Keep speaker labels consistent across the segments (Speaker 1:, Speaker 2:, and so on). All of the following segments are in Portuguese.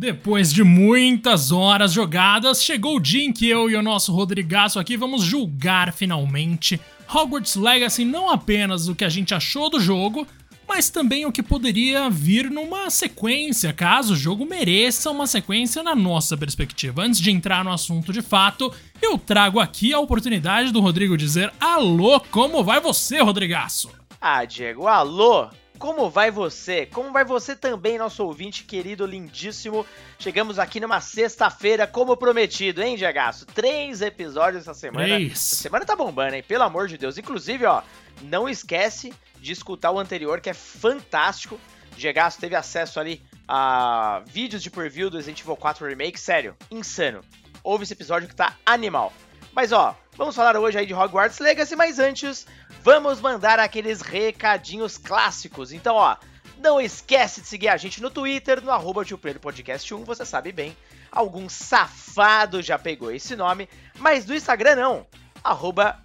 Speaker 1: Depois de muitas horas jogadas, chegou o dia em que eu e o nosso Rodrigaço aqui vamos julgar finalmente Hogwarts Legacy não apenas o que a gente achou do jogo, mas também o que poderia vir numa sequência, caso o jogo mereça uma sequência na nossa perspectiva. Antes de entrar no assunto de fato, eu trago aqui a oportunidade do Rodrigo dizer: Alô, como vai você, Rodrigaço?
Speaker 2: Ah, Diego, alô! Como vai você? Como vai você também, nosso ouvinte querido, lindíssimo? Chegamos aqui numa sexta-feira, como prometido, hein, Diagaço? Três episódios essa semana.
Speaker 1: Três.
Speaker 2: Essa semana tá bombando, hein? Pelo amor de Deus. Inclusive, ó, não esquece de escutar o anterior, que é fantástico. Diagaço teve acesso ali a vídeos de preview do Resident Evil 4 Remake. Sério, insano. Ouve esse episódio que tá animal. Mas ó, vamos falar hoje aí de Hogwarts Legacy, mas antes, vamos mandar aqueles recadinhos clássicos. Então ó, não esquece de seguir a gente no Twitter, no arroba Podcast 1, você sabe bem. Algum safado já pegou esse nome, mas no Instagram não. Arroba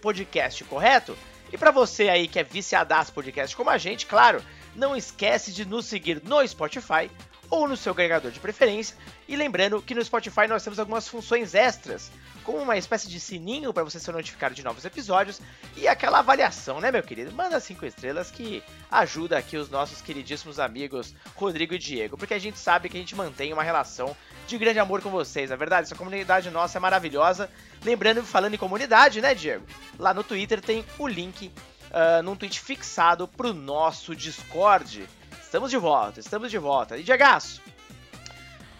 Speaker 2: Podcast, correto? E para você aí que é viciadaço podcast como a gente, claro, não esquece de nos seguir no Spotify ou no seu agregador de preferência. E lembrando que no Spotify nós temos algumas funções extras com uma espécie de sininho para você ser notificado de novos episódios e aquela avaliação, né, meu querido? Manda cinco estrelas que ajuda aqui os nossos queridíssimos amigos Rodrigo e Diego, porque a gente sabe que a gente mantém uma relação de grande amor com vocês, na é verdade? Essa comunidade nossa é maravilhosa. Lembrando, falando em comunidade, né, Diego? Lá no Twitter tem o link uh, num tweet fixado pro nosso Discord. Estamos de volta, estamos de volta. E Diego,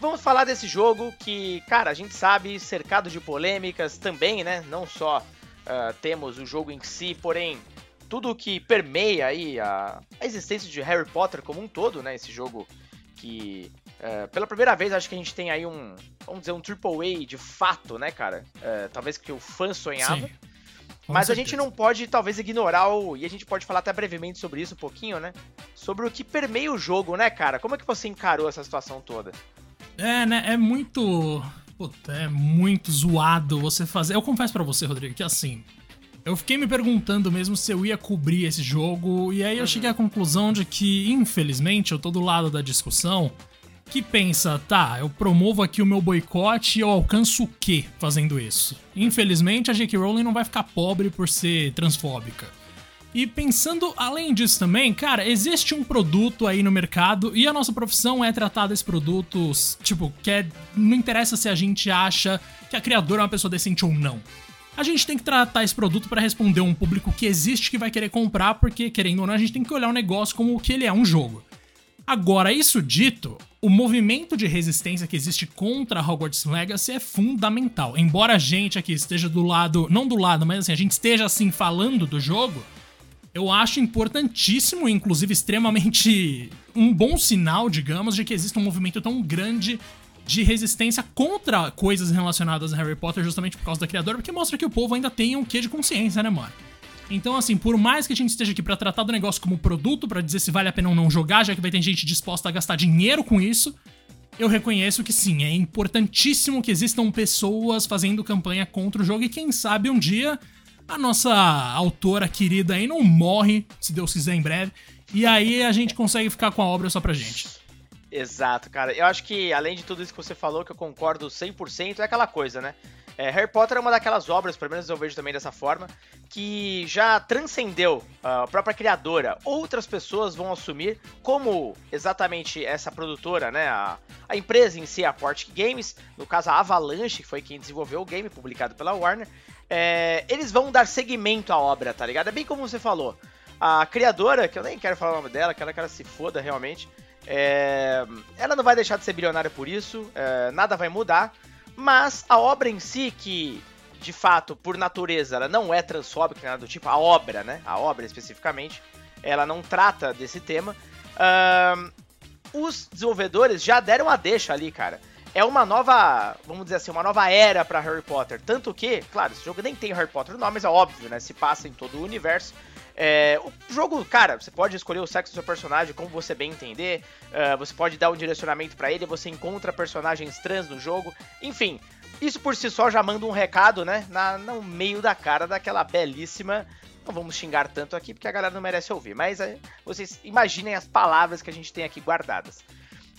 Speaker 2: Vamos falar desse jogo que, cara, a gente sabe, cercado de polêmicas também, né? Não só uh, temos o jogo em si, porém, tudo que permeia aí a, a, existência de Harry Potter como um todo, né? Esse jogo que, uh, pela primeira vez, acho que a gente tem aí um, vamos dizer, um AAA de fato, né, cara? Uh, talvez que o fã sonhava. Sim. Mas certeza. a gente não pode, talvez, ignorar o. E a gente pode falar até brevemente sobre isso um pouquinho, né? Sobre o que permeia o jogo, né, cara? Como é que você encarou essa situação toda?
Speaker 1: É, né? É muito. Puta, é muito zoado você fazer. Eu confesso para você, Rodrigo, que assim. Eu fiquei me perguntando mesmo se eu ia cobrir esse jogo, e aí eu uhum. cheguei à conclusão de que, infelizmente, eu tô do lado da discussão que pensa, tá, eu promovo aqui o meu boicote e eu alcanço o quê fazendo isso? Infelizmente, a J.K. Rowling não vai ficar pobre por ser transfóbica. E pensando além disso também, cara, existe um produto aí no mercado e a nossa profissão é tratar desses produtos, tipo, que é, não interessa se a gente acha que a criadora é uma pessoa decente ou não. A gente tem que tratar esse produto para responder um público que existe que vai querer comprar, porque querendo ou não, a gente tem que olhar o negócio como o que ele é, um jogo. Agora, isso dito, o movimento de resistência que existe contra Hogwarts Legacy é fundamental. Embora a gente aqui esteja do lado, não do lado, mas assim, a gente esteja assim falando do jogo, eu acho importantíssimo, inclusive extremamente um bom sinal, digamos, de que existe um movimento tão grande de resistência contra coisas relacionadas a Harry Potter justamente por causa da criadora, porque mostra que o povo ainda tem um quê de consciência, né, mano? Então, assim, por mais que a gente esteja aqui para tratar do negócio como produto, para dizer se vale a pena ou não jogar, já que vai ter gente disposta a gastar dinheiro com isso, eu reconheço que sim, é importantíssimo que existam pessoas fazendo campanha contra o jogo e quem sabe um dia a nossa autora querida aí não morre, se Deus quiser, em breve. E aí a gente consegue ficar com a obra só pra gente.
Speaker 2: Exato, cara. Eu acho que, além de tudo isso que você falou, que eu concordo 100%, é aquela coisa, né? É, Harry Potter é uma daquelas obras, pelo menos eu vejo também dessa forma, que já transcendeu a própria criadora. Outras pessoas vão assumir, como exatamente essa produtora, né? A, a empresa em si, a Portic Games, no caso a Avalanche, que foi quem desenvolveu o game, publicado pela Warner, é, eles vão dar seguimento à obra, tá ligado? É bem como você falou. A criadora, que eu nem quero falar o nome dela, que ela, que ela se foda realmente, é, ela não vai deixar de ser bilionária por isso, é, nada vai mudar, mas a obra em si, que de fato, por natureza, ela não é transfóbica, nada do tipo, a obra, né? A obra especificamente, ela não trata desse tema. Uh, os desenvolvedores já deram a deixa ali, cara é uma nova, vamos dizer assim, uma nova era para Harry Potter. Tanto que, claro, esse jogo nem tem Harry Potter no nome, mas é óbvio, né? Se passa em todo o universo. É, o jogo, cara, você pode escolher o sexo do seu personagem como você bem entender. Uh, você pode dar um direcionamento para ele. Você encontra personagens trans no jogo. Enfim, isso por si só já manda um recado, né? Na, no meio da cara daquela belíssima. Não vamos xingar tanto aqui porque a galera não merece ouvir. Mas é, vocês imaginem as palavras que a gente tem aqui guardadas.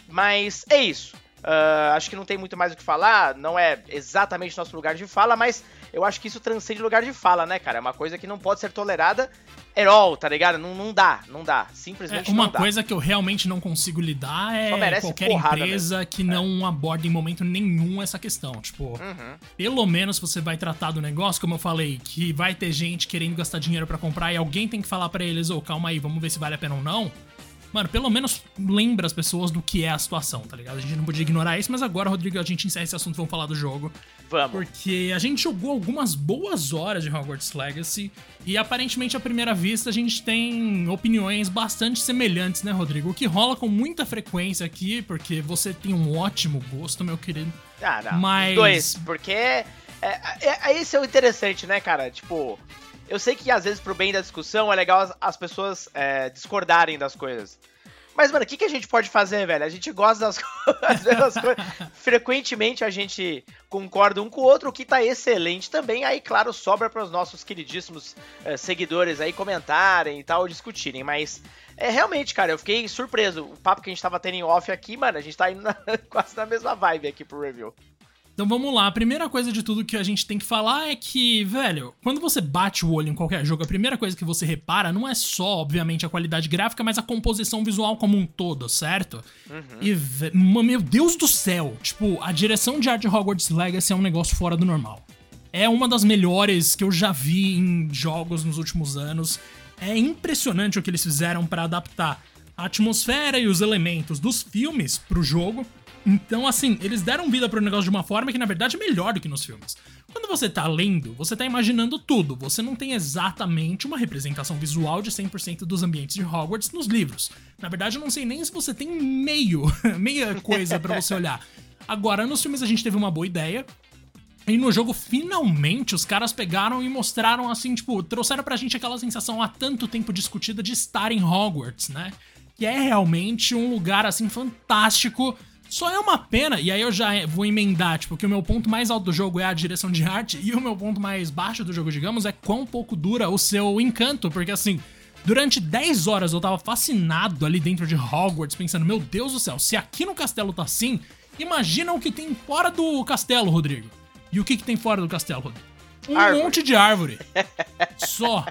Speaker 2: Mas é isso. Uh, acho que não tem muito mais o que falar, não é exatamente nosso lugar de fala, mas eu acho que isso transcende lugar de fala, né, cara? É uma coisa que não pode ser tolerada at all, tá ligado? Não, não dá, não dá. Simplesmente
Speaker 1: é, uma
Speaker 2: não
Speaker 1: dá. coisa que eu realmente não consigo lidar é qualquer empresa mesmo. que não é. aborda em momento nenhum essa questão. Tipo, uhum. pelo menos você vai tratar do negócio, como eu falei, que vai ter gente querendo gastar dinheiro para comprar e alguém tem que falar para eles, ô, oh, calma aí, vamos ver se vale a pena ou não. Mano, pelo menos lembra as pessoas do que é a situação, tá ligado? A gente não podia ignorar isso, mas agora, Rodrigo, a gente encerra esse assunto, vamos falar do jogo.
Speaker 2: Vamos.
Speaker 1: Porque a gente jogou algumas boas horas de Hogwarts Legacy e aparentemente à primeira vista a gente tem opiniões bastante semelhantes, né, Rodrigo? O que rola com muita frequência aqui, porque você tem um ótimo gosto, meu querido.
Speaker 2: Ah, não. Mas... Dois, porque é, é, é, esse é o interessante, né, cara? Tipo, eu sei que às vezes, pro bem da discussão, é legal as, as pessoas é, discordarem das coisas. Mas, mano, o que, que a gente pode fazer, velho? A gente gosta das, coisas. Frequentemente a gente concorda um com o outro, o que tá excelente também. Aí, claro, sobra para os nossos queridíssimos é, seguidores aí comentarem e tal, discutirem. Mas, é realmente, cara, eu fiquei surpreso. O papo que a gente tava tendo em off aqui, mano, a gente tá indo na, quase na mesma vibe aqui pro review.
Speaker 1: Então vamos lá, a primeira coisa de tudo que a gente tem que falar é que, velho, quando você bate o olho em qualquer jogo, a primeira coisa que você repara não é só, obviamente, a qualidade gráfica, mas a composição visual como um todo, certo? Uhum. E, meu Deus do céu, tipo, a direção de arte de Hogwarts Legacy é um negócio fora do normal. É uma das melhores que eu já vi em jogos nos últimos anos. É impressionante o que eles fizeram para adaptar a atmosfera e os elementos dos filmes pro jogo então, assim, eles deram vida pro negócio de uma forma que, na verdade, é melhor do que nos filmes. Quando você tá lendo, você tá imaginando tudo. Você não tem exatamente uma representação visual de 100% dos ambientes de Hogwarts nos livros. Na verdade, eu não sei nem se você tem meio, meia coisa para você olhar. Agora, nos filmes a gente teve uma boa ideia. E no jogo, finalmente, os caras pegaram e mostraram assim, tipo, trouxeram pra gente aquela sensação há tanto tempo discutida de estar em Hogwarts, né? Que é realmente um lugar, assim, fantástico só é uma pena, e aí eu já vou emendar, tipo, que o meu ponto mais alto do jogo é a direção de arte, e o meu ponto mais baixo do jogo, digamos, é quão pouco dura o seu encanto, porque assim, durante 10 horas eu tava fascinado ali dentro de Hogwarts, pensando, meu Deus do céu, se aqui no castelo tá assim, imagina o que tem fora do castelo, Rodrigo. E o que, que tem fora do castelo, Rodrigo? Um árvore. monte de árvore. Só.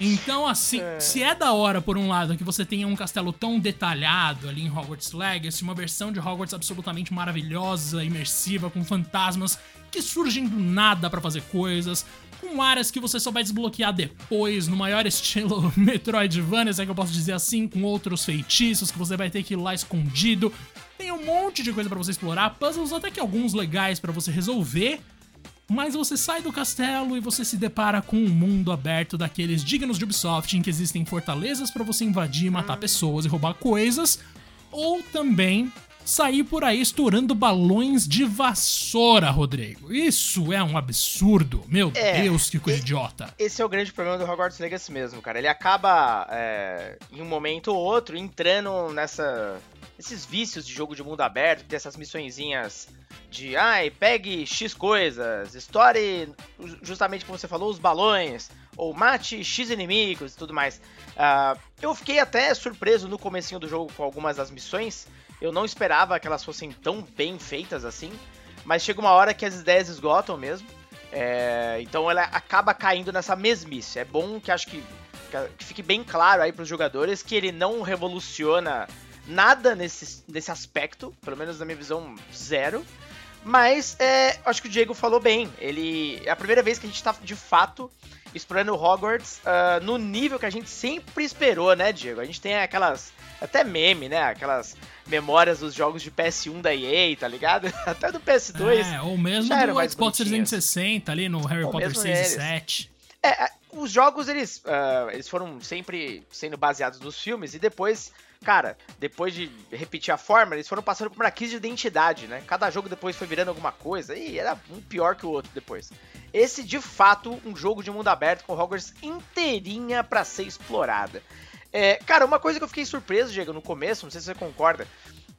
Speaker 1: Então, assim, é. se é da hora, por um lado, que você tenha um castelo tão detalhado ali em Hogwarts Legacy, uma versão de Hogwarts absolutamente maravilhosa, imersiva, com fantasmas que surgem do nada para fazer coisas, com áreas que você só vai desbloquear depois, no maior estilo Metroidvania, se é que eu posso dizer assim, com outros feitiços que você vai ter que ir lá escondido. Tem um monte de coisa para você explorar, puzzles até que alguns legais para você resolver mas você sai do castelo e você se depara com um mundo aberto daqueles dignos de Ubisoft em que existem fortalezas para você invadir, matar pessoas e roubar coisas, ou também sair por aí estourando balões de vassoura, Rodrigo. Isso é um absurdo. Meu é, Deus, que coisa idiota.
Speaker 2: Esse é o grande problema do Hogwarts Legacy mesmo, cara. Ele acaba, é, em um momento ou outro, entrando nessa esses vícios de jogo de mundo aberto, tem essas missõezinhas de, ai, pegue X coisas, estoure, justamente como você falou, os balões, ou mate X inimigos e tudo mais. Uh, eu fiquei até surpreso no comecinho do jogo com algumas das missões, eu não esperava que elas fossem tão bem feitas assim, mas chega uma hora que as ideias esgotam mesmo, é, então ela acaba caindo nessa mesmice. É bom que acho que, que fique bem claro aí para os jogadores que ele não revoluciona nada nesse, nesse aspecto, pelo menos na minha visão, zero. Mas é, acho que o Diego falou bem. Ele é a primeira vez que a gente está de fato explorando Hogwarts uh, no nível que a gente sempre esperou, né, Diego? A gente tem aquelas até meme, né? Aquelas memórias dos jogos de PS1 da EA, tá ligado? Até do PS2.
Speaker 1: É, ou mesmo do Xbox 360 ali no Harry ou Potter 6 e 7.
Speaker 2: É, os jogos eles, uh, eles foram sempre sendo baseados nos filmes e depois cara, depois de repetir a fórmula, eles foram passando por uma crise de identidade, né? Cada jogo depois foi virando alguma coisa e era um pior que o outro depois. Esse, de fato, um jogo de mundo aberto com Hogwarts inteirinha para ser explorada. É, cara, uma coisa que eu fiquei surpreso, Diego, no começo, não sei se você concorda.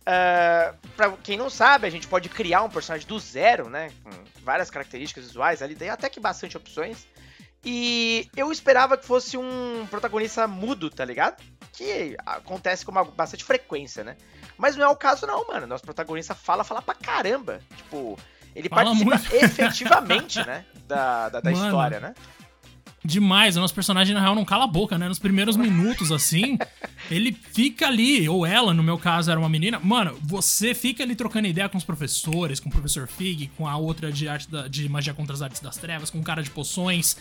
Speaker 2: Uh, pra quem não sabe, a gente pode criar um personagem do zero, né? Com várias características visuais ali, tem até que bastante opções. E eu esperava que fosse um protagonista mudo, tá ligado? que acontece com uma, bastante frequência, né? Mas não é o caso, não, mano. Nosso protagonista fala, fala pra caramba. Tipo, ele fala participa muito. efetivamente, né? Da, da, da história, né?
Speaker 1: demais. O nosso personagem, na real, não cala a boca, né? Nos primeiros minutos, assim, ele fica ali, ou ela, no meu caso, era uma menina. Mano, você fica ali trocando ideia com os professores, com o professor Fig, com a outra de arte da, de magia contra as artes das trevas, com o cara de poções.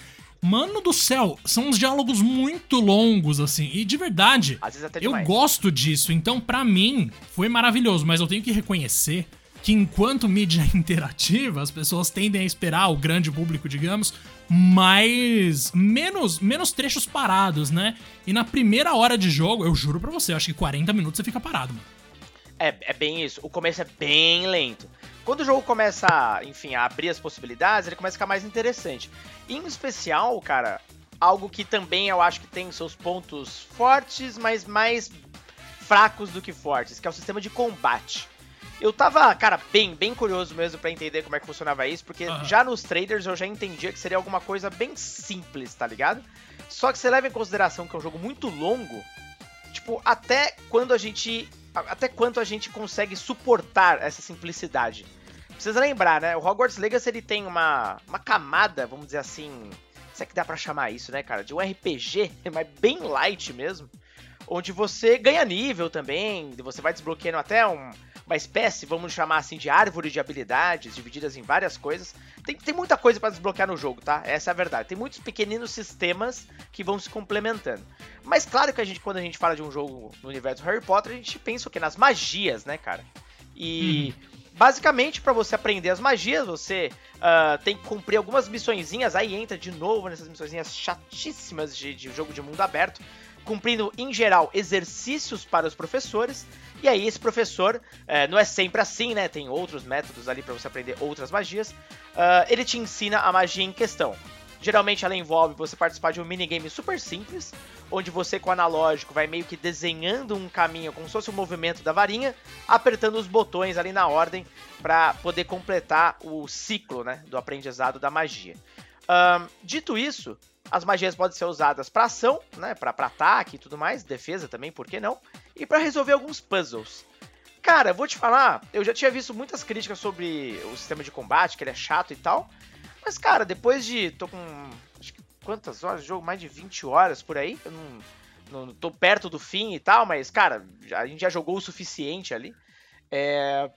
Speaker 1: Mano do céu, são uns diálogos muito longos, assim. E de verdade, eu gosto disso. Então, para mim, foi maravilhoso. Mas eu tenho que reconhecer que enquanto mídia interativa, as pessoas tendem a esperar o grande público, digamos, mais menos menos trechos parados, né? E na primeira hora de jogo, eu juro para você, eu acho que 40 minutos você fica parado, mano.
Speaker 2: É, é bem isso. O começo é bem lento. Quando o jogo começa, enfim, a abrir as possibilidades, ele começa a ficar mais interessante. Em especial, cara, algo que também eu acho que tem seus pontos fortes, mas mais fracos do que fortes, que é o sistema de combate. Eu tava, cara, bem, bem curioso mesmo para entender como é que funcionava isso, porque uhum. já nos traders eu já entendia que seria alguma coisa bem simples, tá ligado? Só que você leva em consideração que é um jogo muito longo, tipo, até quando a gente. Até quanto a gente consegue suportar essa simplicidade. Precisa lembrar, né? O Hogwarts Legacy ele tem uma, uma camada, vamos dizer assim. Se é que dá pra chamar isso, né, cara? De um RPG, mas bem light mesmo. Onde você ganha nível também, você vai desbloqueando até um, uma espécie, vamos chamar assim, de árvore de habilidades, divididas em várias coisas. Tem, tem muita coisa para desbloquear no jogo, tá? Essa é a verdade. Tem muitos pequeninos sistemas que vão se complementando. Mas claro que a gente, quando a gente fala de um jogo no universo Harry Potter, a gente pensa o quê? Nas magias, né, cara? E. Uhum. Basicamente, para você aprender as magias, você uh, tem que cumprir algumas missõezinhas, aí entra de novo nessas missõezinhas chatíssimas de, de jogo de mundo aberto, cumprindo, em geral, exercícios para os professores, e aí esse professor, é, não é sempre assim, né? Tem outros métodos ali para você aprender outras magias. Uh, ele te ensina a magia em questão. Geralmente ela envolve você participar de um minigame super simples, onde você com o analógico vai meio que desenhando um caminho como se fosse o um movimento da varinha, apertando os botões ali na ordem para poder completar o ciclo né, do aprendizado da magia. Um, dito isso, as magias podem ser usadas para ação, né, para ataque e tudo mais, defesa também, por que não? E para resolver alguns puzzles. Cara, vou te falar, eu já tinha visto muitas críticas sobre o sistema de combate, que ele é chato e tal. Mas, cara, depois de. tô com. Acho que quantas horas de jogo? Mais de 20 horas por aí. Eu não, não tô perto do fim e tal, mas, cara, a gente já jogou o suficiente ali. É,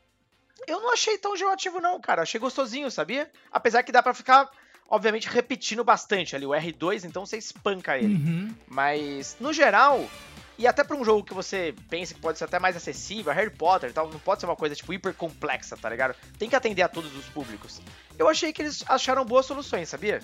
Speaker 2: eu não achei tão geoativo, não, cara. Achei gostosinho, sabia? Apesar que dá para ficar obviamente repetindo bastante ali. O R2, então você espanca ele. Uhum. Mas, no geral, e até para um jogo que você pensa que pode ser até mais acessível, Harry Potter e tal, não pode ser uma coisa tipo hiper complexa, tá ligado? Tem que atender a todos os públicos. Eu achei que eles acharam boas soluções, sabia?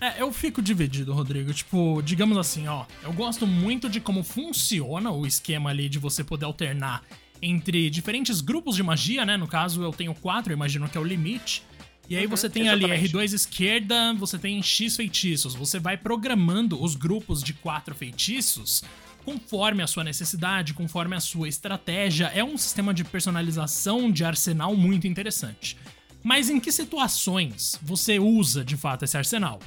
Speaker 1: É, eu fico dividido, Rodrigo. Tipo, digamos assim, ó. Eu gosto muito de como funciona o esquema ali de você poder alternar entre diferentes grupos de magia, né? No caso, eu tenho quatro, eu imagino que é o limite. E aí uhum, você tem exatamente. ali R2 esquerda, você tem X feitiços. Você vai programando os grupos de quatro feitiços conforme a sua necessidade, conforme a sua estratégia. É um sistema de personalização de arsenal muito interessante. Mas em que situações você usa de fato esse arsenal?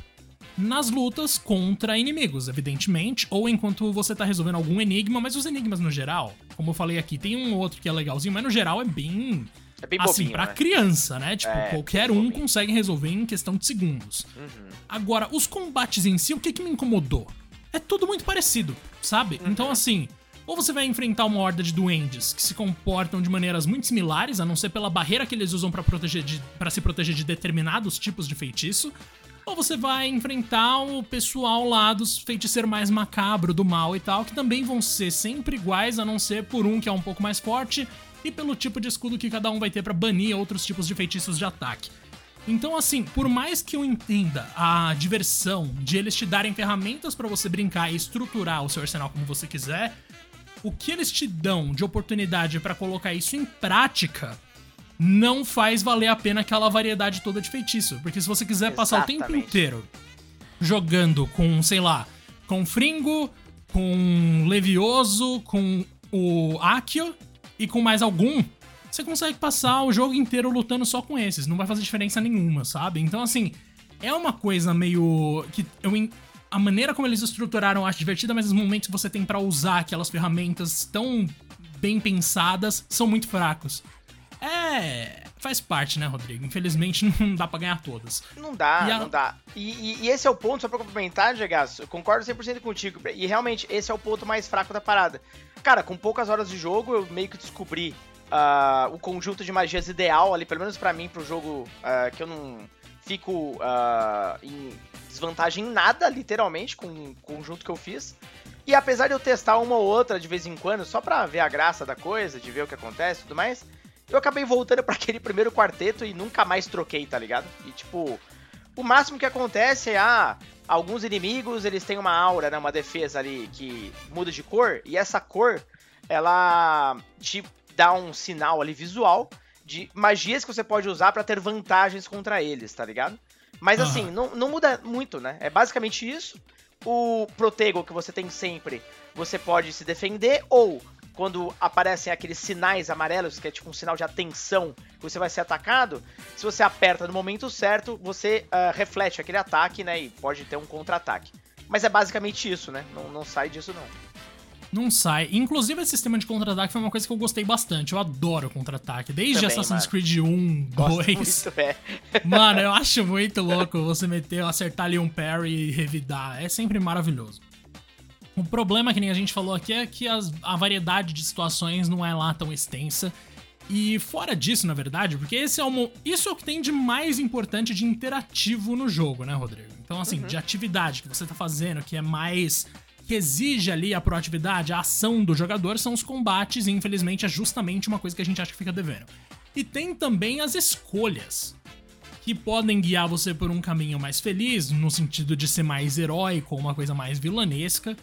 Speaker 1: Nas lutas contra inimigos, evidentemente, ou enquanto você tá resolvendo algum enigma, mas os enigmas no geral, como eu falei aqui, tem um outro que é legalzinho, mas no geral é bem
Speaker 2: é bem
Speaker 1: assim,
Speaker 2: bobinho,
Speaker 1: pra
Speaker 2: né?
Speaker 1: criança, né? Tipo, é, qualquer um bobinho. consegue resolver em questão de segundos. Uhum. Agora, os combates em si, o que, que me incomodou? É tudo muito parecido, sabe? Uhum. Então, assim, ou você vai enfrentar uma horda de duendes que se comportam de maneiras muito similares, a não ser pela barreira que eles usam para proteger para se proteger de determinados tipos de feitiço, ou você vai enfrentar o pessoal lá dos feiticeiros mais macabro do mal e tal, que também vão ser sempre iguais, a não ser por um que é um pouco mais forte e pelo tipo de escudo que cada um vai ter para banir outros tipos de feitiços de ataque. Então, assim, por mais que eu entenda a diversão de eles te darem ferramentas para você brincar e estruturar o seu arsenal como você quiser, o que eles te dão de oportunidade para colocar isso em prática não faz valer a pena aquela variedade toda de feitiço. Porque se você quiser Exatamente. passar o tempo inteiro jogando com, sei lá, com Fringo, com Levioso, com o Akio, e com mais algum, você consegue passar o jogo inteiro lutando só com esses. Não vai fazer diferença nenhuma, sabe? Então, assim, é uma coisa meio. que eu a maneira como eles estruturaram eu acho divertida, mas os momentos que você tem para usar aquelas ferramentas tão bem pensadas são muito fracos. É. Faz parte, né, Rodrigo? Infelizmente não dá pra ganhar todas.
Speaker 2: Não dá, a... não dá. E, e, e, esse é o ponto, só pra complementar, Gegas, eu concordo 100% contigo. E realmente, esse é o ponto mais fraco da parada. Cara, com poucas horas de jogo, eu meio que descobri uh, o conjunto de magias ideal ali, pelo menos para mim, pro jogo uh, que eu não fico uh, em desvantagem em nada, literalmente, com o conjunto que eu fiz. E apesar de eu testar uma ou outra de vez em quando, só pra ver a graça da coisa, de ver o que acontece e tudo mais, eu acabei voltando para aquele primeiro quarteto e nunca mais troquei, tá ligado? E tipo, o máximo que acontece é, ah, alguns inimigos, eles têm uma aura, né, uma defesa ali que muda de cor, e essa cor, ela te dá um sinal ali visual de magias que você pode usar para ter vantagens contra eles, tá ligado? Mas uhum. assim, não, não muda muito, né? É basicamente isso. O Protego que você tem sempre, você pode se defender, ou quando aparecem aqueles sinais amarelos, que é tipo um sinal de atenção, que você vai ser atacado, se você aperta no momento certo, você uh, reflete aquele ataque, né? E pode ter um contra-ataque. Mas é basicamente isso, né? Não, não sai disso, não
Speaker 1: não sai. Inclusive, esse sistema de contra-ataque foi uma coisa que eu gostei bastante. Eu adoro contra-ataque. Desde Também, Assassin's mano. Creed 1, Gosto 2. Muito, é. Mano, eu acho muito louco você meter, acertar ali um parry e revidar. É sempre maravilhoso. O problema, que nem a gente falou aqui, é que as, a variedade de situações não é lá tão extensa. E fora disso, na verdade, porque esse é o, isso é o que tem de mais importante de interativo no jogo, né, Rodrigo? Então, assim, uhum. de atividade que você tá fazendo, que é mais que exige ali a proatividade, a ação do jogador, são os combates, e infelizmente é justamente uma coisa que a gente acha que fica devendo. E tem também as escolhas, que podem guiar você por um caminho mais feliz, no sentido de ser mais heróico ou uma coisa mais vilanesca,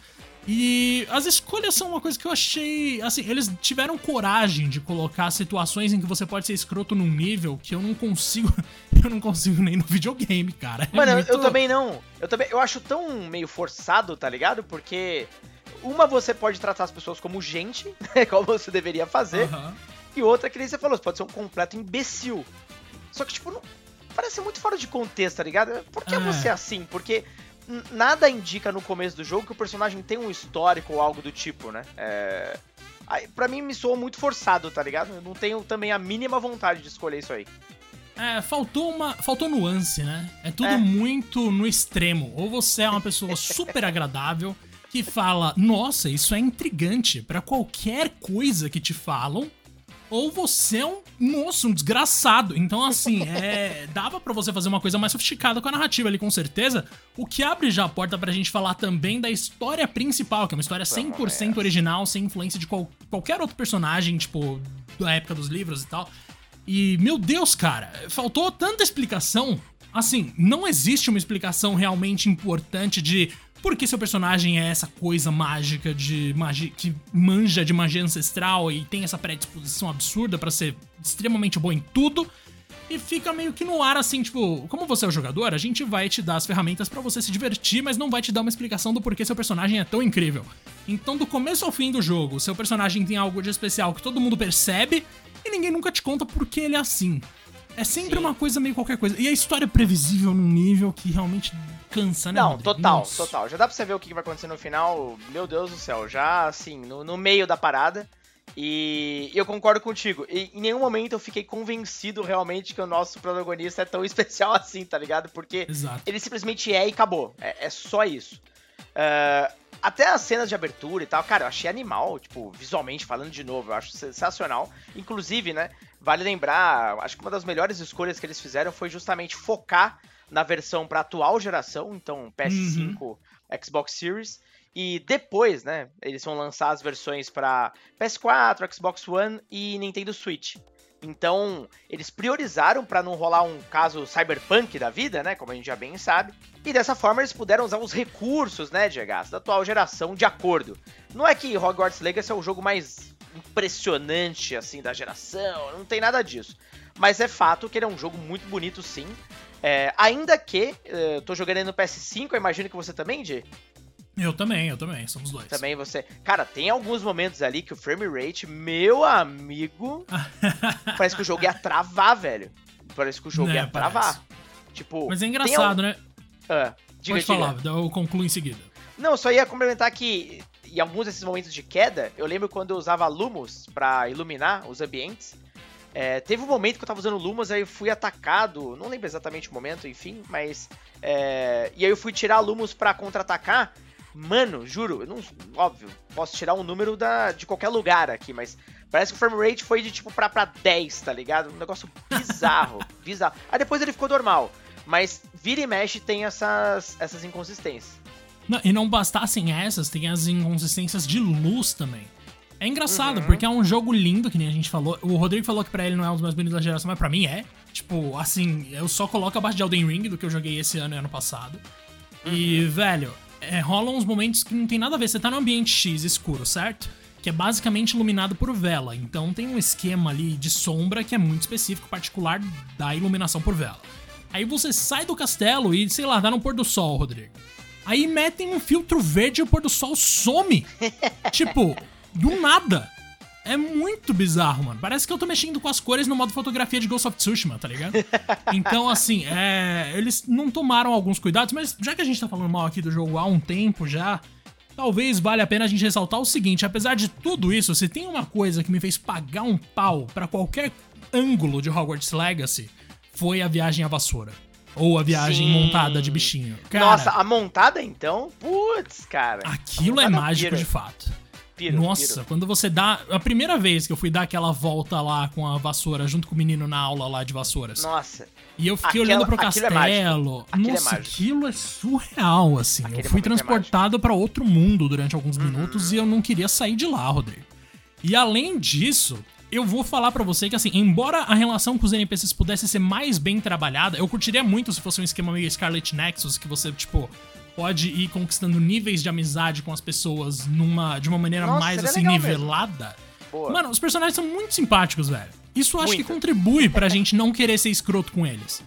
Speaker 1: e as escolhas são uma coisa que eu achei. Assim, eles tiveram coragem de colocar situações em que você pode ser escroto num nível que eu não consigo. Eu não consigo nem no videogame, cara.
Speaker 2: É Mano, muito... eu também não. Eu também. Eu acho tão meio forçado, tá ligado? Porque. Uma, você pode tratar as pessoas como gente, né, como você deveria fazer. Uhum. E outra, que nem você falou, você pode ser um completo imbecil. Só que, tipo, não, parece muito fora de contexto, tá ligado? Por que é. você é assim? Porque nada indica no começo do jogo que o personagem tem um histórico ou algo do tipo, né? É... Pra mim me soou muito forçado, tá ligado? Eu não tenho também a mínima vontade de escolher isso aí.
Speaker 1: É, faltou uma. Faltou nuance, né? É tudo é. muito no extremo. Ou você é uma pessoa super agradável que fala, nossa, isso é intrigante para qualquer coisa que te falam, ou você é um moço, um desgraçado. Então, assim, é, dava para você fazer uma coisa mais sofisticada com a narrativa ali, com certeza. O que abre já a porta pra gente falar também da história principal, que é uma história 100% original, sem influência de qual, qualquer outro personagem, tipo, da época dos livros e tal. E, meu Deus, cara, faltou tanta explicação. Assim, não existe uma explicação realmente importante de por que seu personagem é essa coisa mágica de magia que manja de magia ancestral e tem essa predisposição absurda para ser extremamente bom em tudo. E fica meio que no ar assim, tipo, como você é o jogador, a gente vai te dar as ferramentas para você se divertir, mas não vai te dar uma explicação do porquê seu personagem é tão incrível. Então, do começo ao fim do jogo, seu personagem tem algo de especial que todo mundo percebe e ninguém nunca te conta por que ele é assim. É sempre Sim. uma coisa meio qualquer coisa. E a história é previsível num nível que realmente cansa, né?
Speaker 2: Não, total, Nossa. total. Já dá pra você ver o que vai acontecer no final. Meu Deus do céu, já assim, no, no meio da parada. E eu concordo contigo. E em nenhum momento eu fiquei convencido realmente que o nosso protagonista é tão especial assim, tá ligado? Porque Exato. ele simplesmente é e acabou. É, é só isso. Uh, até as cenas de abertura e tal, cara, eu achei animal, tipo, visualmente falando de novo, eu acho sensacional. Inclusive, né, vale lembrar, acho que uma das melhores escolhas que eles fizeram foi justamente focar na versão para atual geração, então PS5, uhum. Xbox Series, e depois, né, eles vão lançar as versões para PS4, Xbox One e Nintendo Switch. Então, eles priorizaram para não rolar um caso cyberpunk da vida, né, como a gente já bem sabe. E dessa forma eles puderam usar os recursos, né, Diego, da atual geração de acordo. Não é que Hogwarts Legacy é o jogo mais impressionante assim da geração, não tem nada disso. Mas é fato que ele é um jogo muito bonito sim. É, ainda que eu tô jogando ele no PS5, eu imagino que você também, Di?
Speaker 1: Eu também, eu também, somos dois.
Speaker 2: Também você. Cara, tem alguns momentos ali que o frame rate, meu amigo, parece que o jogo ia travar, velho. Parece que o jogo é, ia parece. travar. Tipo.
Speaker 1: Mas é engraçado, né?
Speaker 2: Ah.
Speaker 1: Diga, Pode falar, diga. eu concluo em seguida.
Speaker 2: Não, só ia complementar que em alguns desses momentos de queda, eu lembro quando eu usava Lumos para iluminar os ambientes. É, teve um momento que eu tava usando Lumos, aí eu fui atacado, não lembro exatamente o momento, enfim, mas. É, e aí eu fui tirar Lumos para contra-atacar. Mano, juro, eu não, óbvio, posso tirar um número da, de qualquer lugar aqui, mas parece que o frame rate foi de tipo pra, pra 10, tá ligado? Um negócio bizarro, bizarro. Aí depois ele ficou normal, mas vira e mexe tem essas, essas inconsistências.
Speaker 1: Não, e não bastassem essas, tem as inconsistências de luz também. É engraçado, uhum. porque é um jogo lindo, que nem a gente falou. O Rodrigo falou que pra ele não é um dos mais bonitos da geração, mas pra mim é. Tipo, assim, eu só coloco abaixo de Elden Ring do que eu joguei esse ano e ano passado. Uhum. E, velho, é, rolam uns momentos que não tem nada a ver. Você tá no ambiente X escuro, certo? Que é basicamente iluminado por vela. Então tem um esquema ali de sombra que é muito específico, particular da iluminação por vela. Aí você sai do castelo e, sei lá, tá no pôr do sol, Rodrigo. Aí metem um filtro verde e o pôr do sol some. tipo, do nada. É muito bizarro, mano. Parece que eu tô mexendo com as cores no modo fotografia de Ghost of Tsushima, tá ligado? Então, assim, é... eles não tomaram alguns cuidados, mas já que a gente tá falando mal aqui do jogo há um tempo já, talvez valha a pena a gente ressaltar o seguinte: apesar de tudo isso, se tem uma coisa que me fez pagar um pau para qualquer ângulo de Hogwarts Legacy, foi a viagem à vassoura. Ou a viagem Sim. montada de bichinho.
Speaker 2: Cara, Nossa, a montada então? Putz, cara.
Speaker 1: Aquilo é mágico de fato. Piro, Nossa, piro. quando você dá. A primeira vez que eu fui dar aquela volta lá com a vassoura, junto com o menino na aula lá de vassouras.
Speaker 2: Nossa.
Speaker 1: E eu fiquei Aquela, olhando pro castelo. Aquilo é Nossa, é aquilo é surreal, assim. Aquele eu fui é transportado é para outro mundo durante alguns uhum. minutos e eu não queria sair de lá, Rodrigo. E além disso, eu vou falar para você que, assim, embora a relação com os NPCs pudesse ser mais bem trabalhada, eu curtiria muito se fosse um esquema meio Scarlet Nexus, que você, tipo, pode ir conquistando níveis de amizade com as pessoas numa, de uma maneira Nossa, mais assim nivelada. Mano, os personagens são muito simpáticos, velho. Isso acho muito. que contribui pra gente não querer ser escroto com eles.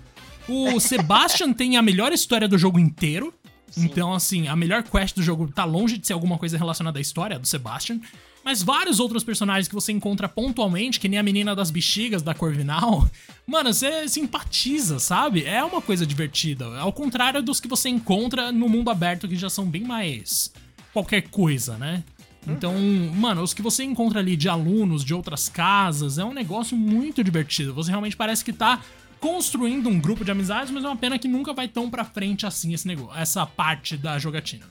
Speaker 1: O Sebastian tem a melhor história do jogo inteiro. Sim. Então, assim, a melhor quest do jogo tá longe de ser alguma coisa relacionada à história do Sebastian. Mas vários outros personagens que você encontra pontualmente, que nem a menina das bexigas da Corvinal, mano, você simpatiza, sabe? É uma coisa divertida. Ao contrário dos que você encontra no mundo aberto, que já são bem mais qualquer coisa, né? Então, mano, os que você encontra ali de alunos de outras casas é um negócio muito divertido. Você realmente parece que tá construindo um grupo de amizades, mas é uma pena que nunca vai tão pra frente assim esse negócio, essa parte da jogatina.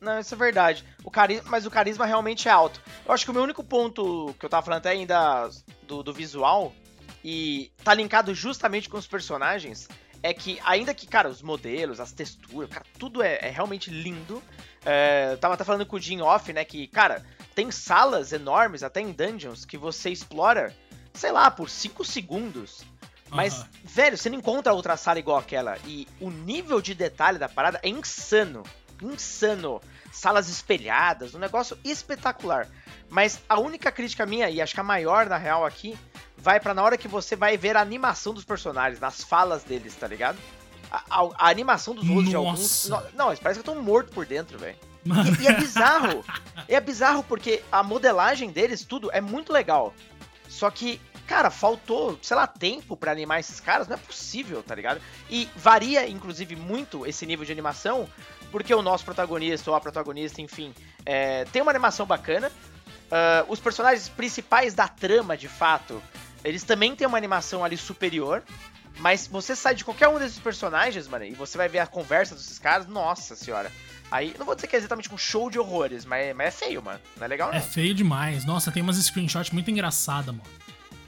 Speaker 2: Não, isso é verdade. O carisma, mas o carisma realmente é alto. Eu acho que o meu único ponto que eu tava falando até ainda do, do visual, e tá linkado justamente com os personagens, é que, ainda que, cara, os modelos, as texturas, cara, tudo é, é realmente lindo. É, eu tava até falando com o Jim Off, né, que, cara, tem salas enormes, até em dungeons, que você explora, sei lá, por 5 segundos. Mas, uhum. velho, você não encontra outra sala igual aquela. E o nível de detalhe da parada é insano insano. Salas espelhadas, um negócio espetacular. Mas a única crítica minha, e acho que a maior na real aqui, vai para na hora que você vai ver a animação dos personagens, nas falas deles, tá ligado? A, a, a animação dos rostos de alguns. Não, não, parece que eu tô morto por dentro, velho. E, e, é bizarro. é bizarro porque a modelagem deles, tudo, é muito legal. Só que, cara, faltou, sei lá, tempo para animar esses caras, não é possível, tá ligado? E varia, inclusive, muito esse nível de animação porque o nosso protagonista ou a protagonista, enfim, é, tem uma animação bacana. Uh, os personagens principais da trama, de fato, eles também têm uma animação ali superior. Mas você sai de qualquer um desses personagens, mano, e você vai ver a conversa desses caras, nossa senhora. Aí, não vou dizer que é exatamente um show de horrores, mas, mas é feio, mano. Não é legal, é
Speaker 1: não. É feio demais. Nossa, tem umas screenshots muito engraçadas, mano.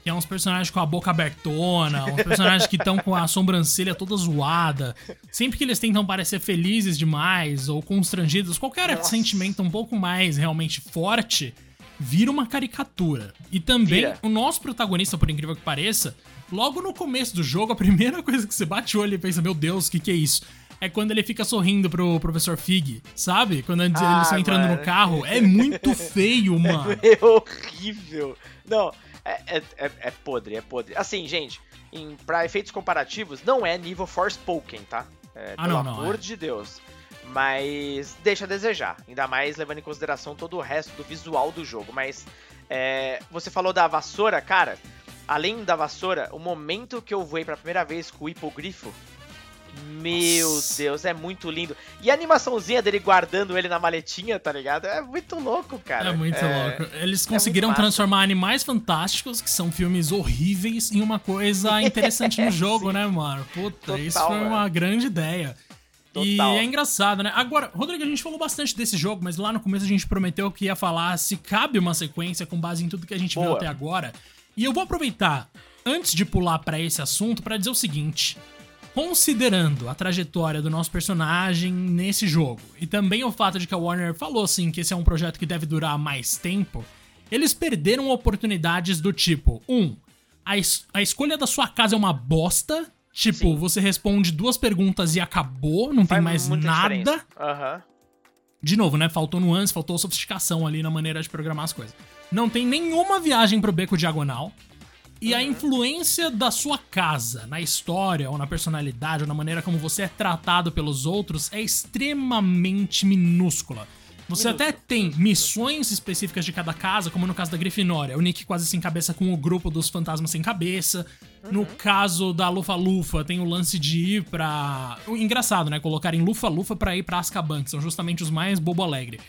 Speaker 1: Que é uns personagens com a boca abertona, uns personagens que estão com a sobrancelha toda zoada. Sempre que eles tentam parecer felizes demais ou constrangidos, qualquer Nossa. sentimento um pouco mais realmente forte, vira uma caricatura. E também vira. o nosso protagonista, por incrível que pareça, logo no começo do jogo, a primeira coisa que você bate o olho e pensa, meu Deus, o que, que é isso? é quando ele fica sorrindo pro professor Fig, sabe? Quando eles ah, estão entrando mano. no carro. É muito feio, mano.
Speaker 2: É horrível. Não, é, é, é, é, podre, é podre. Assim, gente, em, pra efeitos comparativos, não é nível Forspoken, tá? É, ah, pelo não, não, amor é. de Deus. Mas deixa a desejar. Ainda mais levando em consideração todo o resto do visual do jogo. Mas é, você falou da vassoura, cara. Além da vassoura, o momento que eu voei pela primeira vez com o hipogrifo, Meu Nossa. Deus, é muito lindo. E a animaçãozinha dele guardando ele na maletinha, tá ligado? É muito louco, cara.
Speaker 1: É muito é... louco. Eles é conseguiram é transformar Animais Fantásticos, que são filmes horríveis, em uma coisa interessante no jogo, né, mano? Puta, Total, isso foi mano. uma grande ideia. Total. E é engraçado, né? Agora, Rodrigo, a gente falou bastante desse jogo, mas lá no começo a gente prometeu que ia falar se cabe uma sequência com base em tudo que a gente Boa. viu até agora. E eu vou aproveitar, antes de pular para esse assunto, para dizer o seguinte considerando a trajetória do nosso personagem nesse jogo, e também o fato de que a Warner falou assim que esse é um projeto que deve durar mais tempo, eles perderam oportunidades do tipo: um, a, es a escolha da sua casa é uma bosta. Tipo, Sim. você responde duas perguntas e acabou, não Faz tem mais nada.
Speaker 2: Uhum.
Speaker 1: De novo, né? Faltou nuance, faltou sofisticação ali na maneira de programar as coisas. Não tem nenhuma viagem pro beco diagonal. E a influência da sua casa na história, ou na personalidade, ou na maneira como você é tratado pelos outros é extremamente minúscula. Você até tem missões específicas de cada casa, como no caso da Grifinória. O Nick quase sem cabeça com o grupo dos fantasmas sem cabeça. Uhum. No caso da Lufa Lufa, tem o lance de ir pra. Engraçado, né? Colocarem Lufa Lufa pra ir pra Azkaban, que são justamente os mais bobo alegre.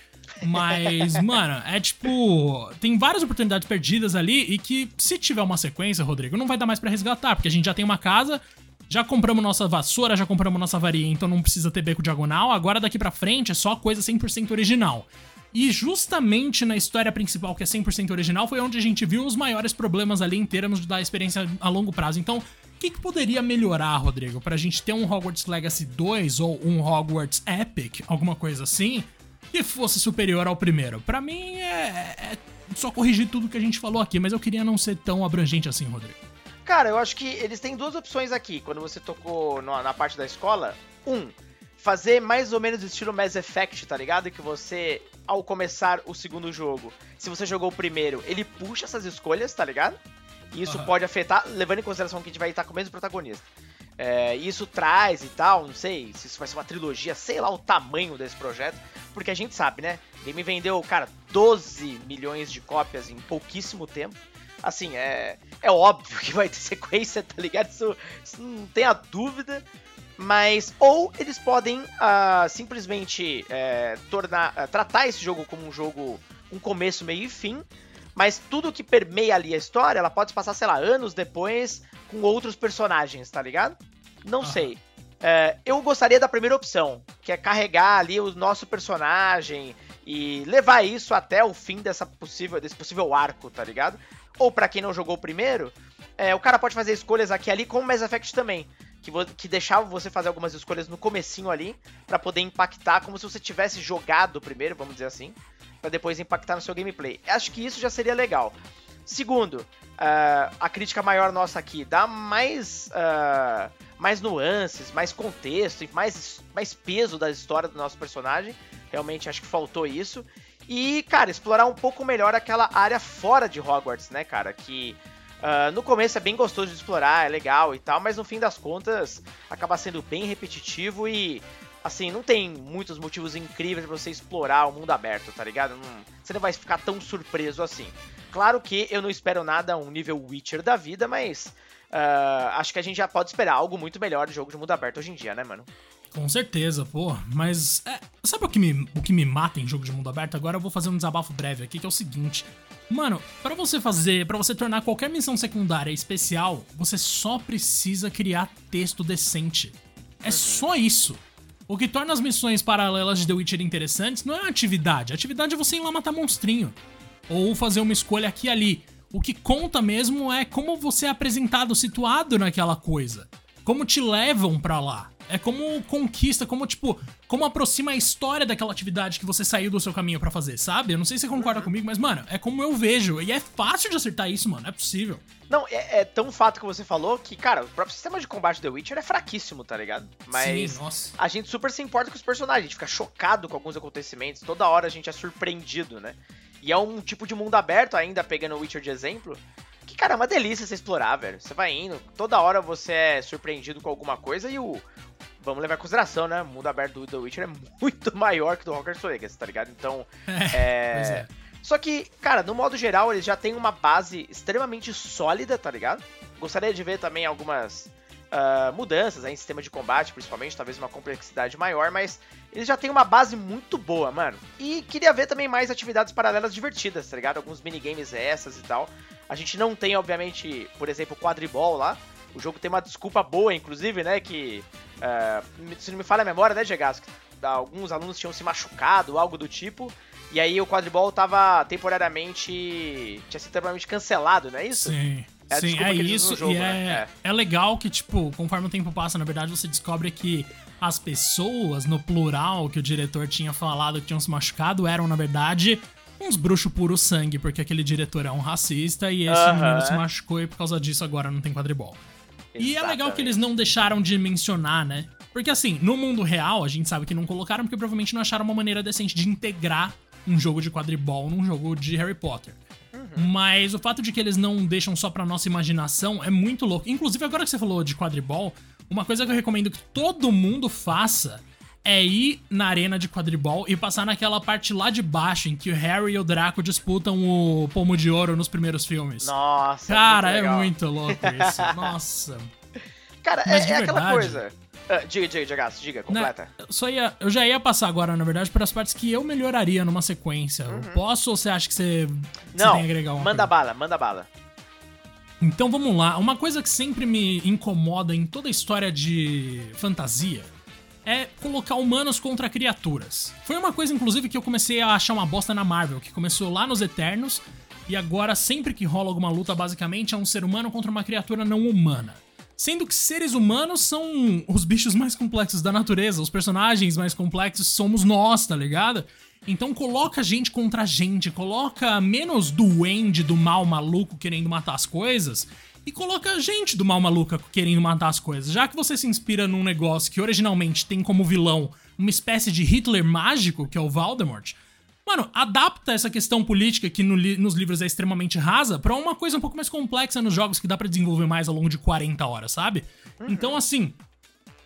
Speaker 1: Mas, mano, é tipo. Tem várias oportunidades perdidas ali e que, se tiver uma sequência, Rodrigo, não vai dar mais para resgatar, porque a gente já tem uma casa, já compramos nossa vassoura, já compramos nossa varia, então não precisa ter beco diagonal. Agora daqui pra frente é só coisa 100% original. E justamente na história principal, que é 100% original, foi onde a gente viu os maiores problemas ali em termos da experiência a longo prazo. Então, o que, que poderia melhorar, Rodrigo, pra gente ter um Hogwarts Legacy 2 ou um Hogwarts Epic, alguma coisa assim, que fosse superior ao primeiro. Para mim é, é, só corrigir tudo que a gente falou aqui, mas eu queria não ser tão abrangente assim, Rodrigo.
Speaker 2: Cara, eu acho que eles têm duas opções aqui, quando você tocou na, na parte da escola. Um, fazer mais ou menos estilo Mass Effect, tá ligado? Que você, ao começar o segundo jogo, se você jogou o primeiro, ele puxa essas escolhas, tá ligado? E isso uhum. pode afetar, levando em consideração que a gente vai estar com o mesmo protagonista. É, isso traz e tal, não sei se isso vai ser uma trilogia, sei lá o tamanho desse projeto, porque a gente sabe, né? Game vendeu, cara, 12 milhões de cópias em pouquíssimo tempo. Assim, é, é óbvio que vai ter sequência, tá ligado? Isso, isso não tem a dúvida. Mas, ou eles podem uh, simplesmente é, tornar, uh, tratar esse jogo como um jogo, um começo, meio e fim, mas tudo que permeia ali a história, ela pode passar, sei lá, anos depois com outros personagens, tá ligado? Não sei. É, eu gostaria da primeira opção, que é carregar ali o nosso personagem e levar isso até o fim dessa possível, desse possível arco, tá ligado? Ou para quem não jogou o primeiro, é, o cara pode fazer escolhas aqui e ali, como Mass Effect também. Que, que deixava você fazer algumas escolhas no comecinho ali, para poder impactar, como se você tivesse jogado o primeiro, vamos dizer assim, para depois impactar no seu gameplay. Acho que isso já seria legal. Segundo, uh, a crítica maior nossa aqui, dá mais, uh, mais nuances, mais contexto, mais, mais peso da história do nosso personagem. Realmente acho que faltou isso. E, cara, explorar um pouco melhor aquela área fora de Hogwarts, né, cara? Que uh, no começo é bem gostoso de explorar, é legal e tal, mas no fim das contas acaba sendo bem repetitivo e assim, não tem muitos motivos incríveis para você explorar o mundo aberto, tá ligado? Não, você não vai ficar tão surpreso assim. Claro que eu não espero nada a um nível Witcher da vida, mas uh, acho que a gente já pode esperar algo muito melhor de jogo de mundo aberto hoje em dia, né, mano?
Speaker 1: Com certeza, pô. Mas é, sabe o que, me, o que me mata em jogo de mundo aberto? Agora eu vou fazer um desabafo breve aqui, que é o seguinte. Mano, para você fazer, para você tornar qualquer missão secundária especial, você só precisa criar texto decente. É uhum. só isso. O que torna as missões paralelas de The Witcher interessantes não é a atividade. A atividade é você ir lá matar monstrinho ou fazer uma escolha aqui e ali. O que conta mesmo é como você é apresentado, situado naquela coisa. Como te levam para lá. É como conquista, como tipo, como aproxima a história daquela atividade que você saiu do seu caminho para fazer, sabe? Eu não sei se você concorda uhum. comigo, mas mano, é como eu vejo. E é fácil de acertar isso, mano. É possível.
Speaker 2: Não, é, é, tão fato que você falou que, cara, o próprio sistema de combate do The Witcher é fraquíssimo, tá ligado? Mas Sim, a gente super se importa com os personagens, a gente fica chocado com alguns acontecimentos, toda hora a gente é surpreendido, né? E é um tipo de mundo aberto, ainda pegando o Witcher de exemplo, que, cara, é uma delícia você explorar, velho. Você vai indo, toda hora você é surpreendido com alguma coisa e o. Vamos levar em consideração, né? O mundo aberto do The Witcher é muito maior que do Hogwarts Legacy, tá ligado? Então. É. é... é. Só que, cara, no modo geral, eles já têm uma base extremamente sólida, tá ligado? Gostaria de ver também algumas uh, mudanças aí em sistema de combate, principalmente, talvez uma complexidade maior, mas eles já têm uma base muito boa, mano. E queria ver também mais atividades paralelas divertidas, tá ligado? Alguns minigames essas e tal. A gente não tem, obviamente, por exemplo, quadribol lá. O jogo tem uma desculpa boa, inclusive, né? Que, uh, se não me falha a memória, né, Gegasco? Alguns alunos tinham se machucado, algo do tipo. E aí o quadribol tava temporariamente. tinha sido temporariamente cancelado, não é isso?
Speaker 1: Sim. É Sim, é isso. Jogo, e né? é, é. é legal que, tipo, conforme o tempo passa, na verdade, você descobre que as pessoas, no plural, que o diretor tinha falado que tinham se machucado, eram, na verdade, uns bruxos puro sangue, porque aquele diretor é um racista e esse uh -huh. menino se machucou e por causa disso agora não tem quadribol. Exatamente. E é legal que eles não deixaram de mencionar, né? Porque assim, no mundo real, a gente sabe que não colocaram porque provavelmente não acharam uma maneira decente de integrar um jogo de quadribol num jogo de Harry Potter. Uhum. Mas o fato de que eles não deixam só pra nossa imaginação é muito louco. Inclusive, agora que você falou de quadribol, uma coisa que eu recomendo que todo mundo faça é ir na arena de quadribol e passar naquela parte lá de baixo em que o Harry e o Draco disputam o pomo de ouro nos primeiros filmes.
Speaker 2: Nossa,
Speaker 1: Cara, é muito, é muito louco isso. Nossa.
Speaker 2: Cara, Mas é, é aquela coisa. Uh, diga, diga, diga, diga, completa.
Speaker 1: Só ia, eu já ia passar agora, na verdade, para as partes que eu melhoraria numa sequência. Uhum. Posso ou você acha que você,
Speaker 2: você Não, tem que agregar uma manda coisa? bala, manda bala.
Speaker 1: Então vamos lá. Uma coisa que sempre me incomoda em toda a história de fantasia é colocar humanos contra criaturas. Foi uma coisa, inclusive, que eu comecei a achar uma bosta na Marvel, que começou lá nos Eternos, e agora, sempre que rola alguma luta, basicamente, é um ser humano contra uma criatura não humana. Sendo que seres humanos são os bichos mais complexos da natureza, os personagens mais complexos somos nós, tá ligado? Então coloca a gente contra a gente, coloca menos duende do mal maluco querendo matar as coisas e coloca a gente do mal maluco querendo matar as coisas. Já que você se inspira num negócio que originalmente tem como vilão uma espécie de Hitler mágico, que é o Voldemort, Mano, adapta essa questão política que no li nos livros é extremamente rasa para uma coisa um pouco mais complexa nos jogos que dá para desenvolver mais ao longo de 40 horas, sabe? Uhum. Então, assim,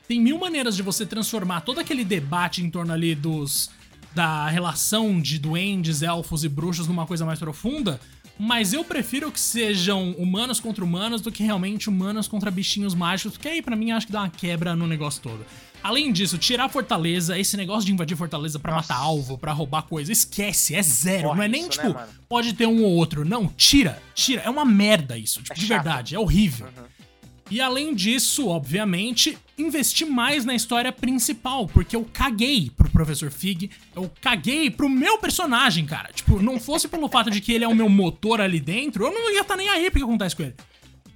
Speaker 1: tem mil maneiras de você transformar todo aquele debate em torno ali dos da relação de duendes, elfos e bruxos numa coisa mais profunda, mas eu prefiro que sejam humanos contra humanos do que realmente humanos contra bichinhos mágicos, porque aí para mim acho que dá uma quebra no negócio todo. Além disso, tirar Fortaleza, esse negócio de invadir Fortaleza para matar alvo, para roubar coisa, esquece, é zero. Porra, não é nem, isso, tipo, né, pode ter um ou outro. Não, tira, tira. É uma merda isso, tipo, é de chato. verdade, é horrível. Uhum. E além disso, obviamente, investir mais na história principal, porque eu caguei pro Professor Fig, eu caguei pro meu personagem, cara. Tipo, não fosse pelo fato de que ele é o meu motor ali dentro, eu não ia estar tá nem aí porque acontece com ele.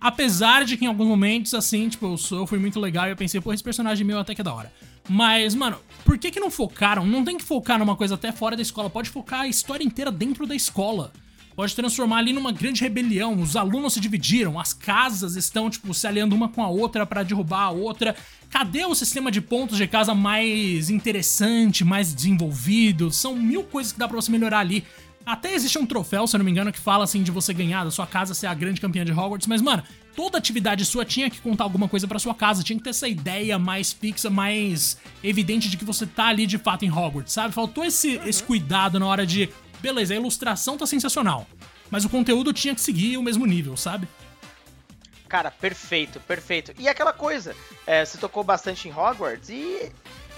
Speaker 1: Apesar de que em alguns momentos, assim, tipo, eu, sou, fui muito legal e eu pensei, pô, esse personagem meu até que é da hora. Mas, mano, por que que não focaram? Não tem que focar numa coisa até fora da escola, pode focar a história inteira dentro da escola. Pode transformar ali numa grande rebelião. Os alunos se dividiram, as casas estão, tipo, se aliando uma com a outra para derrubar a outra. Cadê o sistema de pontos de casa mais interessante, mais desenvolvido? São mil coisas que dá pra você melhorar ali. Até existe um troféu, se eu não me engano, que fala assim de você ganhar da sua casa ser a grande campeã de Hogwarts, mas mano, toda atividade sua tinha que contar alguma coisa para sua casa, tinha que ter essa ideia mais fixa, mais evidente de que você tá ali de fato em Hogwarts, sabe? Faltou esse, uhum. esse cuidado na hora de, beleza, a ilustração tá sensacional, mas o conteúdo tinha que seguir o mesmo nível, sabe?
Speaker 2: Cara, perfeito, perfeito. E aquela coisa, é, você tocou bastante em Hogwarts e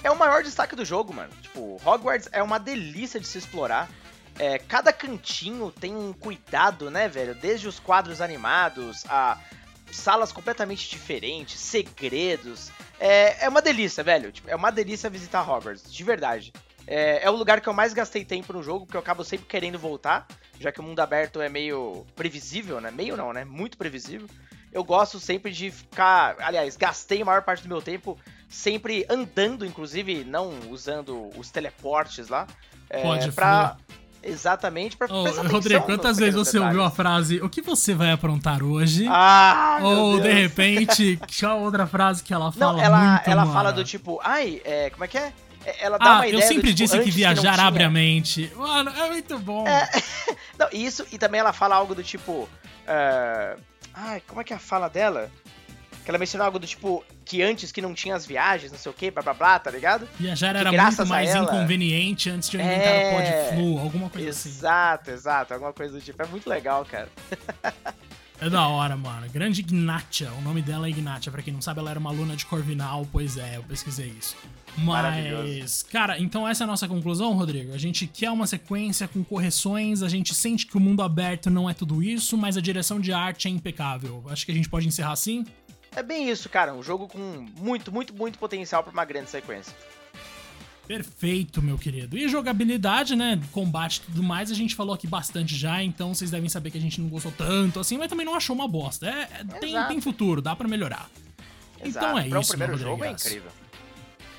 Speaker 2: é o maior destaque do jogo, mano. Tipo, Hogwarts é uma delícia de se explorar. É, cada cantinho tem um cuidado, né, velho? Desde os quadros animados, a salas completamente diferentes, segredos. É, é uma delícia, velho. Tipo, é uma delícia visitar Hogwarts, de verdade. É, é, o lugar que eu mais gastei tempo no jogo, porque eu acabo sempre querendo voltar, já que o mundo aberto é meio previsível, né? Meio não, né? Muito previsível. Eu gosto sempre de ficar. Aliás, gastei a maior parte do meu tempo sempre andando, inclusive, não usando os teleportes lá.
Speaker 1: É, Pode, pra,
Speaker 2: Exatamente, pra
Speaker 1: oh, Rodrigo, quantas vezes você detalhes. ouviu a frase O que você vai aprontar hoje?
Speaker 2: Ah,
Speaker 1: Ou de repente, qual outra frase que ela fala?
Speaker 2: Não, ela, ela fala do tipo, ai, é, como é que é? é ela dá ah, uma ideia
Speaker 1: eu sempre
Speaker 2: do,
Speaker 1: tipo, disse que viajar que abre a mente. Mano, é muito bom. É,
Speaker 2: não, isso, e também ela fala algo do tipo. Uh, ai, como é que é a fala dela? Que ela mencionou algo do tipo, que antes que não tinha as viagens, não sei o que, blá blá blá, tá ligado?
Speaker 1: Viajar era muito mais ela... inconveniente antes de eu inventar é... o pod flu, alguma coisa
Speaker 2: exato, assim. Exato, exato, alguma coisa do tipo. É muito legal, cara.
Speaker 1: É da hora, mano. Grande Ignatia. O nome dela é Ignatia. Pra quem não sabe, ela era uma aluna de Corvinal. Pois é, eu pesquisei isso. Mas, cara, então essa é a nossa conclusão, Rodrigo. A gente quer uma sequência com correções, a gente sente que o mundo aberto não é tudo isso, mas a direção de arte é impecável. Acho que a gente pode encerrar assim.
Speaker 2: É bem isso, cara. Um jogo com muito, muito, muito potencial para uma grande sequência.
Speaker 1: Perfeito, meu querido. E jogabilidade, né? Combate e tudo mais, a gente falou aqui bastante já, então vocês devem saber que a gente não gostou tanto assim, mas também não achou uma bosta. É, é tem, tem futuro, dá para melhorar.
Speaker 2: Exato.
Speaker 1: Então é
Speaker 2: pra
Speaker 1: isso,
Speaker 2: um primeiro jogo é incrível.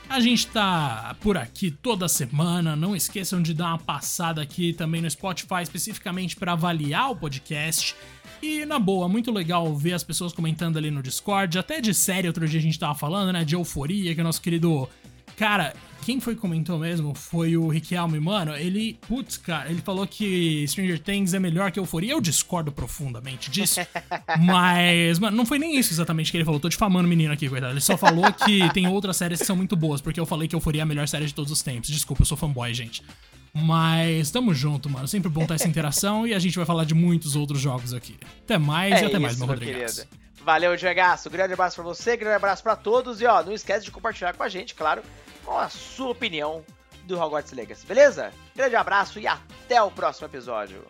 Speaker 1: A gente tá por aqui toda semana. Não esqueçam de dar uma passada aqui também no Spotify, especificamente para avaliar o podcast. E na boa, muito legal ver as pessoas comentando ali no Discord. Até de série, outro dia a gente tava falando, né? De euforia, que o nosso querido. Cara, quem foi que comentou mesmo? Foi o Riquelme, mano. Ele, putz, cara, ele falou que Stranger Things é melhor que Euforia. Eu discordo profundamente disso. mas, mano, não foi nem isso exatamente que ele falou. Tô difamando o menino aqui, coitado. Ele só falou que tem outras séries que são muito boas, porque eu falei que Euforia é a melhor série de todos os tempos. Desculpa, eu sou fanboy, gente. Mas tamo junto, mano. Sempre bom ter essa interação e a gente vai falar de muitos outros jogos aqui. Até mais e até mais, meu Rodrigues.
Speaker 2: Valeu, Diegaço. Grande abraço pra você, grande abraço pra todos. E ó, não esquece de compartilhar com a gente, claro, com a sua opinião do Hogwarts Legacy, beleza? Grande abraço e até o próximo episódio.